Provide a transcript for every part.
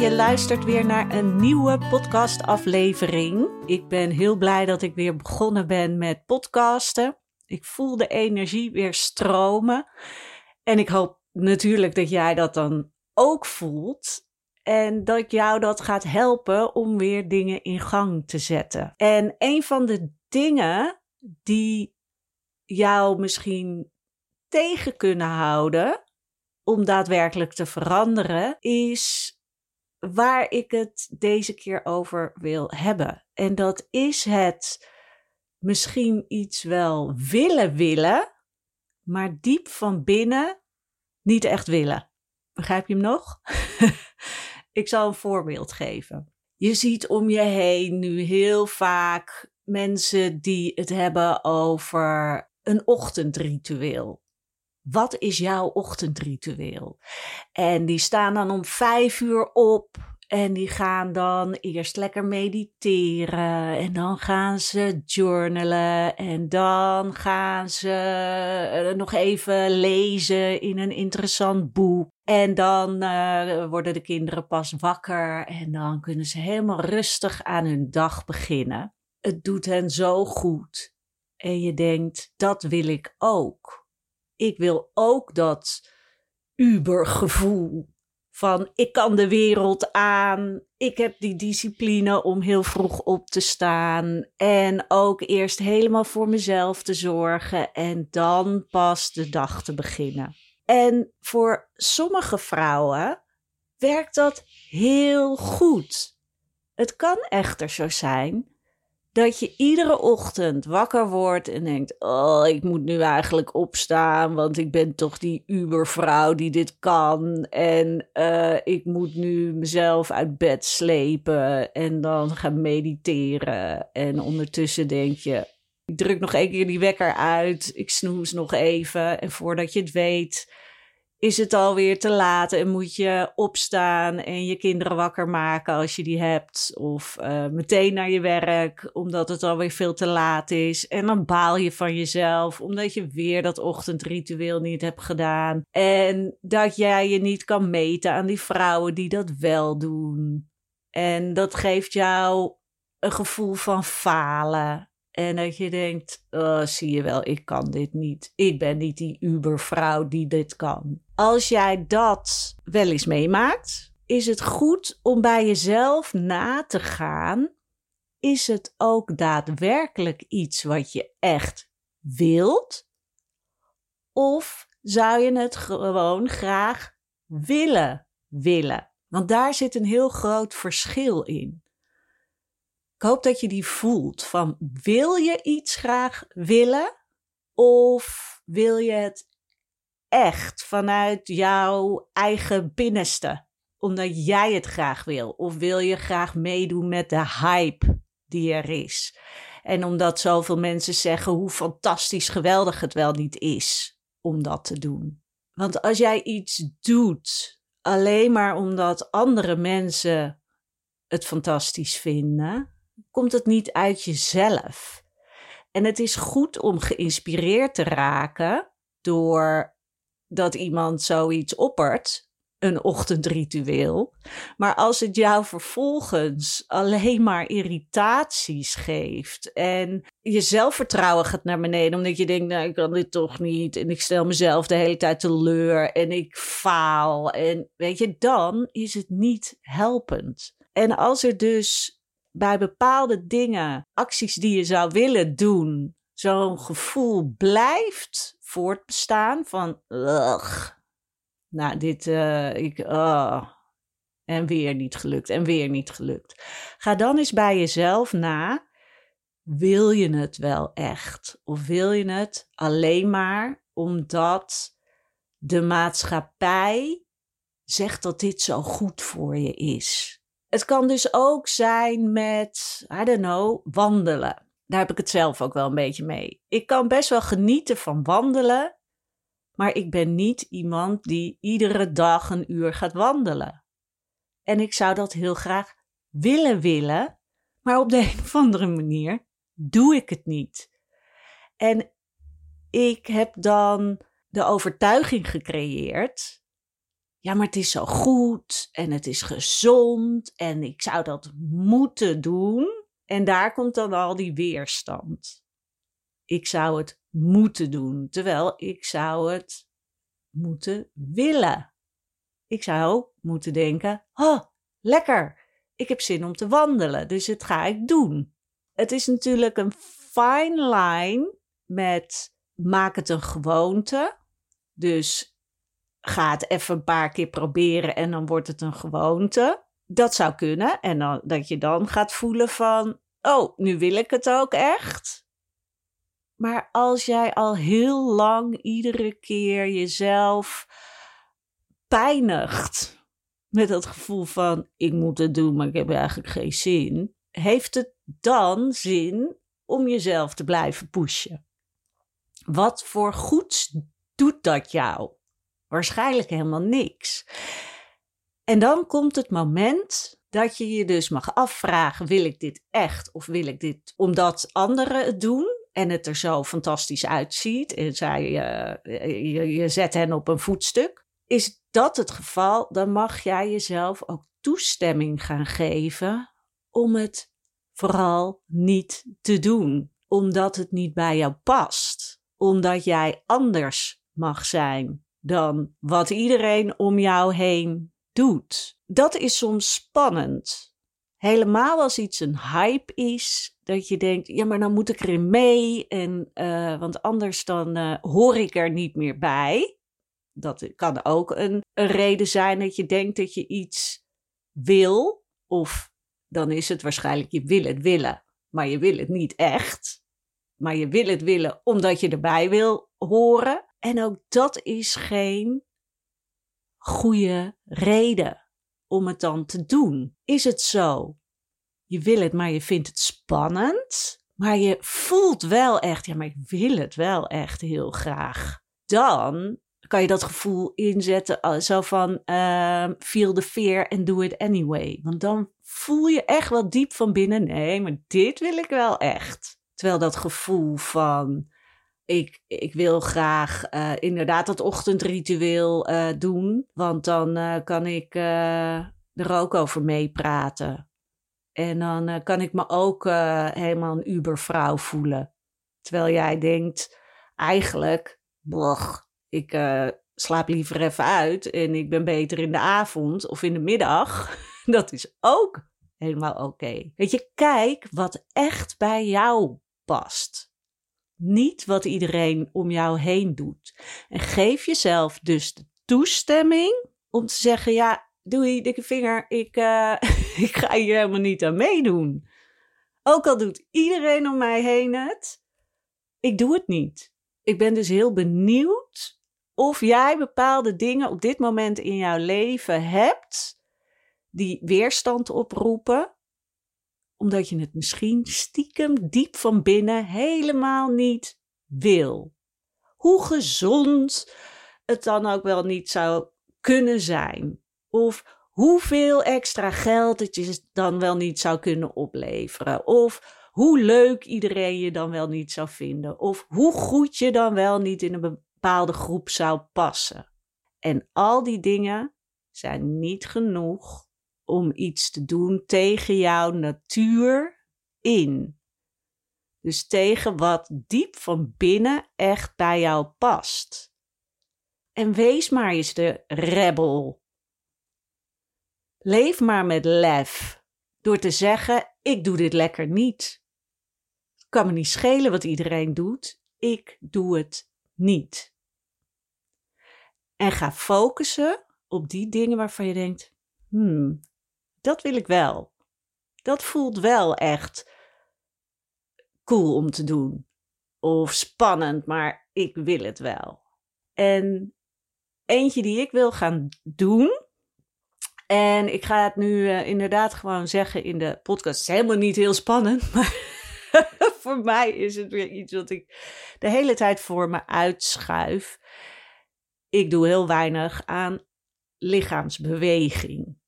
je luistert weer naar een nieuwe podcastaflevering. Ik ben heel blij dat ik weer begonnen ben met podcasten. Ik voel de energie weer stromen. En ik hoop natuurlijk dat jij dat dan ook voelt. En dat jou dat gaat helpen om weer dingen in gang te zetten. En een van de dingen die jou misschien tegen kunnen houden om daadwerkelijk te veranderen, is waar ik het deze keer over wil hebben. En dat is het misschien iets wel willen willen, maar diep van binnen niet echt willen. Begrijp je hem nog? ik zal een voorbeeld geven. Je ziet om je heen nu heel vaak mensen die het hebben over een ochtendritueel. Wat is jouw ochtendritueel? En die staan dan om vijf uur op en die gaan dan eerst lekker mediteren en dan gaan ze journalen en dan gaan ze eh, nog even lezen in een interessant boek. En dan uh, worden de kinderen pas wakker en dan kunnen ze helemaal rustig aan hun dag beginnen. Het doet hen zo goed. En je denkt, dat wil ik ook. Ik wil ook dat Ubergevoel van ik kan de wereld aan. Ik heb die discipline om heel vroeg op te staan. En ook eerst helemaal voor mezelf te zorgen. En dan pas de dag te beginnen. En voor sommige vrouwen werkt dat heel goed. Het kan echter zo zijn dat je iedere ochtend wakker wordt en denkt: Oh, ik moet nu eigenlijk opstaan, want ik ben toch die Ubervrouw die dit kan. En uh, ik moet nu mezelf uit bed slepen en dan gaan mediteren. En ondertussen denk je: Ik druk nog één keer die wekker uit, ik snoes nog even. En voordat je het weet is het alweer te laat en moet je opstaan en je kinderen wakker maken als je die hebt. Of uh, meteen naar je werk, omdat het alweer veel te laat is. En dan baal je van jezelf, omdat je weer dat ochtendritueel niet hebt gedaan. En dat jij je niet kan meten aan die vrouwen die dat wel doen. En dat geeft jou een gevoel van falen. En dat je denkt, oh, zie je wel, ik kan dit niet. Ik ben niet die Ubervrouw die dit kan. Als jij dat wel eens meemaakt, is het goed om bij jezelf na te gaan. Is het ook daadwerkelijk iets wat je echt wilt? Of zou je het gewoon graag willen willen? Want daar zit een heel groot verschil in. Ik hoop dat je die voelt van wil je iets graag willen of wil je het echt vanuit jouw eigen binnenste omdat jij het graag wil of wil je graag meedoen met de hype die er is. En omdat zoveel mensen zeggen hoe fantastisch geweldig het wel niet is om dat te doen. Want als jij iets doet alleen maar omdat andere mensen het fantastisch vinden, komt het niet uit jezelf. En het is goed om geïnspireerd te raken door dat iemand zoiets oppert, een ochtendritueel. Maar als het jou vervolgens alleen maar irritaties geeft en je zelfvertrouwen gaat naar beneden omdat je denkt, nou ik kan dit toch niet en ik stel mezelf de hele tijd teleur en ik faal en weet je, dan is het niet helpend. En als er dus bij bepaalde dingen, acties die je zou willen doen, zo'n gevoel blijft voortbestaan van, ugh, nou dit, uh, ik, oh, en weer niet gelukt, en weer niet gelukt. Ga dan eens bij jezelf na, wil je het wel echt? Of wil je het alleen maar omdat de maatschappij zegt dat dit zo goed voor je is? Het kan dus ook zijn met, I don't know, wandelen. Daar heb ik het zelf ook wel een beetje mee. Ik kan best wel genieten van wandelen, maar ik ben niet iemand die iedere dag een uur gaat wandelen. En ik zou dat heel graag willen willen, maar op de een of andere manier doe ik het niet. En ik heb dan de overtuiging gecreëerd ja, maar het is zo goed en het is gezond en ik zou dat moeten doen. En daar komt dan al die weerstand. Ik zou het moeten doen, terwijl ik zou het moeten willen. Ik zou moeten denken: oh, lekker, ik heb zin om te wandelen, dus het ga ik doen. Het is natuurlijk een fine line met maak het een gewoonte. Dus ga het even een paar keer proberen en dan wordt het een gewoonte. Dat zou kunnen. En dan, dat je dan gaat voelen van, oh, nu wil ik het ook echt. Maar als jij al heel lang iedere keer jezelf pijnigt met dat gevoel van, ik moet het doen, maar ik heb eigenlijk geen zin, heeft het dan zin om jezelf te blijven pushen? Wat voor goeds doet dat jou? Waarschijnlijk helemaal niks. En dan komt het moment dat je je dus mag afvragen: wil ik dit echt of wil ik dit omdat anderen het doen en het er zo fantastisch uitziet en zij, uh, je, je zet hen op een voetstuk? Is dat het geval, dan mag jij jezelf ook toestemming gaan geven om het vooral niet te doen, omdat het niet bij jou past, omdat jij anders mag zijn dan wat iedereen om jou heen doet. Dat is soms spannend. Helemaal als iets een hype is, dat je denkt, ja, maar dan moet ik erin mee, en, uh, want anders dan uh, hoor ik er niet meer bij. Dat kan ook een, een reden zijn dat je denkt dat je iets wil, of dan is het waarschijnlijk je wil het willen, maar je wil het niet echt. Maar je wil het willen omdat je erbij wil horen. En ook dat is geen goede reden om het dan te doen. Is het zo? Je wil het, maar je vindt het spannend. Maar je voelt wel echt, ja, maar ik wil het wel echt heel graag. Dan kan je dat gevoel inzetten, eh, zo van uh, feel the fear and do it anyway. Want dan voel je echt wel diep van binnen, nee, maar dit wil ik wel echt. Terwijl dat gevoel van ik, ik wil graag uh, inderdaad dat ochtendritueel uh, doen. Want dan uh, kan ik er ook over meepraten. En dan kan ik me ook helemaal een ubervrouw voelen. Terwijl jij denkt, eigenlijk, boch, ik slaap liever even uit en ik ben beter in de avond of in de middag. Dat is ook helemaal oké. Weet je, kijk wat echt bij jou past niet wat iedereen om jou heen doet. En geef jezelf dus de toestemming om te zeggen: ja, doei, dikke vinger, ik, uh, ik ga hier helemaal niet aan meedoen. Ook al doet iedereen om mij heen het, ik doe het niet. Ik ben dus heel benieuwd of jij bepaalde dingen op dit moment in jouw leven hebt die weerstand oproepen omdat je het misschien stiekem diep van binnen helemaal niet wil. Hoe gezond het dan ook wel niet zou kunnen zijn. Of hoeveel extra geld het je dan wel niet zou kunnen opleveren. Of hoe leuk iedereen je dan wel niet zou vinden. Of hoe goed je dan wel niet in een bepaalde groep zou passen. En al die dingen zijn niet genoeg om iets te doen tegen jouw natuur in. Dus tegen wat diep van binnen echt bij jou past. En wees maar eens de rebel. Leef maar met lef door te zeggen: ik doe dit lekker niet. Het kan me niet schelen wat iedereen doet. Ik doe het niet. En ga focussen op die dingen waarvan je denkt: hmm, dat wil ik wel. Dat voelt wel echt cool om te doen. Of spannend, maar ik wil het wel. En eentje die ik wil gaan doen. En ik ga het nu uh, inderdaad gewoon zeggen in de podcast. Het is helemaal niet heel spannend, maar voor mij is het weer iets wat ik de hele tijd voor me uitschuif. Ik doe heel weinig aan lichaamsbeweging.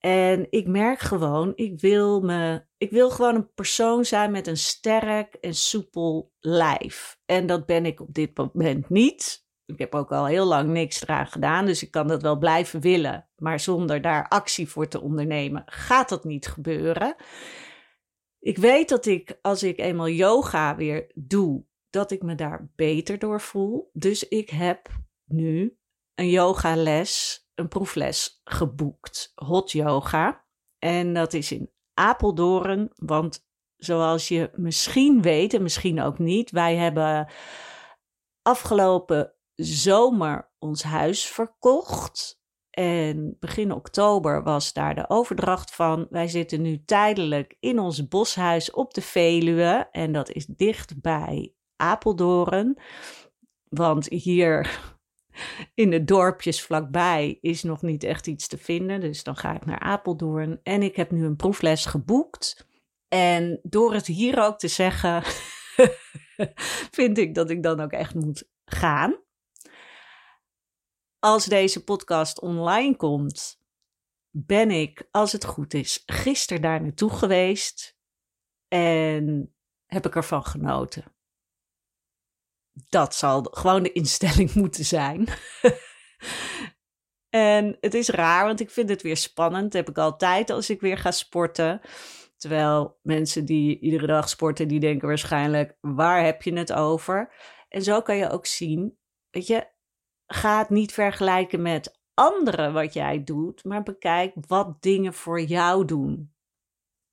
En ik merk gewoon, ik wil, me, ik wil gewoon een persoon zijn met een sterk en soepel lijf. En dat ben ik op dit moment niet. Ik heb ook al heel lang niks eraan gedaan, dus ik kan dat wel blijven willen. Maar zonder daar actie voor te ondernemen, gaat dat niet gebeuren. Ik weet dat ik, als ik eenmaal yoga weer doe, dat ik me daar beter door voel. Dus ik heb nu een yogales, een proefles geboekt. Hot yoga. En dat is in Apeldoorn, want zoals je misschien weet en misschien ook niet, wij hebben afgelopen zomer ons huis verkocht. En begin oktober was daar de overdracht van. Wij zitten nu tijdelijk in ons boshuis op de Veluwe. En dat is dicht bij Apeldoorn. Want hier in de dorpjes vlakbij is nog niet echt iets te vinden. Dus dan ga ik naar Apeldoorn. En ik heb nu een proefles geboekt. En door het hier ook te zeggen, vind ik dat ik dan ook echt moet gaan. Als deze podcast online komt, ben ik, als het goed is, gisteren daar naartoe geweest. En heb ik ervan genoten. Dat zal gewoon de instelling moeten zijn. en het is raar, want ik vind het weer spannend. Heb ik altijd als ik weer ga sporten. Terwijl mensen die iedere dag sporten, die denken waarschijnlijk, waar heb je het over? En zo kan je ook zien, weet je, ga het niet vergelijken met anderen wat jij doet, maar bekijk wat dingen voor jou doen.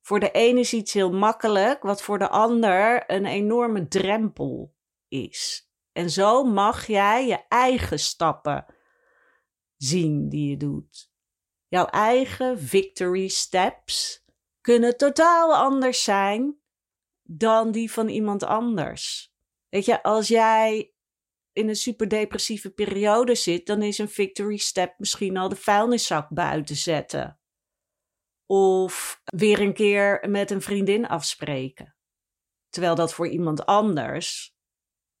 Voor de ene is iets heel makkelijk, wat voor de ander een enorme drempel is. En zo mag jij je eigen stappen zien die je doet. Jouw eigen victory steps kunnen totaal anders zijn dan die van iemand anders. Weet je, als jij in een super depressieve periode zit, dan is een victory step misschien al de vuilniszak buiten zetten. Of weer een keer met een vriendin afspreken. Terwijl dat voor iemand anders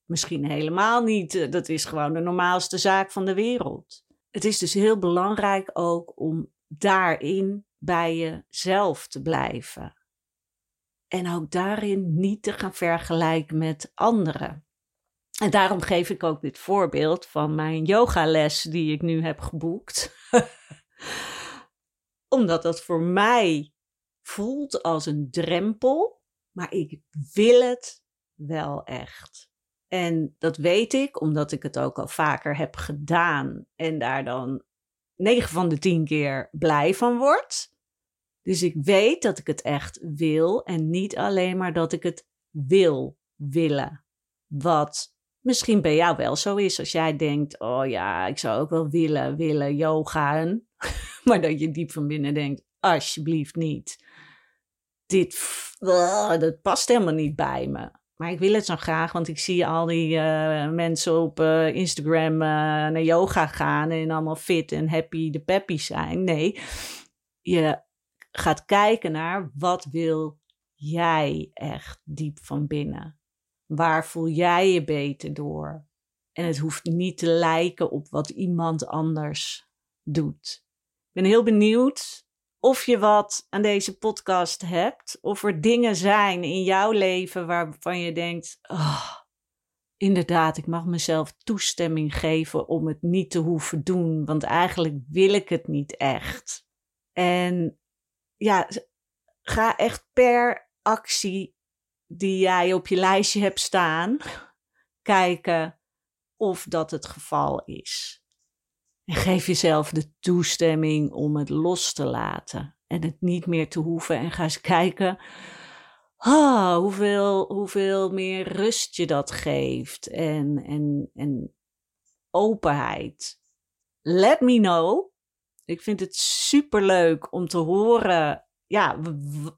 misschien helemaal niet, eh, dat is gewoon de normaalste zaak van de wereld. Het is dus heel belangrijk ook om daarin bij jezelf te blijven. En ook daarin niet te gaan vergelijken met anderen. En daarom geef ik ook dit voorbeeld van mijn yogales die ik nu heb geboekt. Omdat dat voor mij voelt als een drempel, maar ik wil het wel echt. En dat weet ik omdat ik het ook al vaker heb gedaan en daar dan 9 van de 10 keer blij van word. Dus ik weet dat ik het echt wil en niet alleen maar dat ik het wil willen. Wat misschien bij jou wel zo is als jij denkt: oh ja, ik zou ook wel willen, willen yogaan. maar dat je diep van binnen denkt: alsjeblieft niet. Dit dat past helemaal niet bij me. Maar ik wil het zo graag, want ik zie al die uh, mensen op uh, Instagram uh, naar yoga gaan en allemaal fit en happy de peppy zijn. Nee, je gaat kijken naar wat wil jij echt diep van binnen. Waar voel jij je beter door? En het hoeft niet te lijken op wat iemand anders doet. Ik ben heel benieuwd of je wat aan deze podcast hebt. Of er dingen zijn in jouw leven waarvan je denkt: oh, inderdaad, ik mag mezelf toestemming geven om het niet te hoeven doen, want eigenlijk wil ik het niet echt. En ja, ga echt per actie die jij op je lijstje hebt staan, kijken of dat het geval is. En geef jezelf de toestemming om het los te laten en het niet meer te hoeven. En ga eens kijken ah, hoeveel, hoeveel meer rust je dat geeft en, en, en openheid. Let me know. Ik vind het super leuk om te horen ja,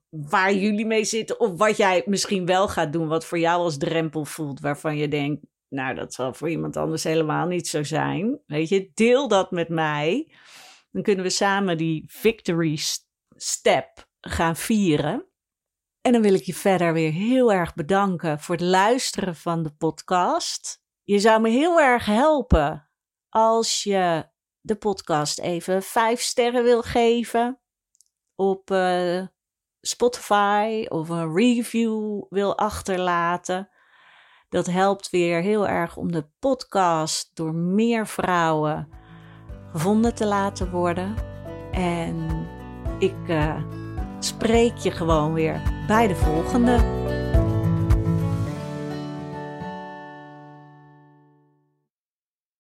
waar jullie mee zitten. Of wat jij misschien wel gaat doen, wat voor jou als drempel voelt, waarvan je denkt, nou, dat zal voor iemand anders helemaal niet zo zijn. Weet je, deel dat met mij. Dan kunnen we samen die victory step gaan vieren. En dan wil ik je verder weer heel erg bedanken voor het luisteren van de podcast. Je zou me heel erg helpen als je de podcast even vijf sterren wil geven op uh, Spotify of een review wil achterlaten. Dat helpt weer heel erg om de podcast door meer vrouwen gevonden te laten worden. En ik uh, spreek je gewoon weer bij de volgende.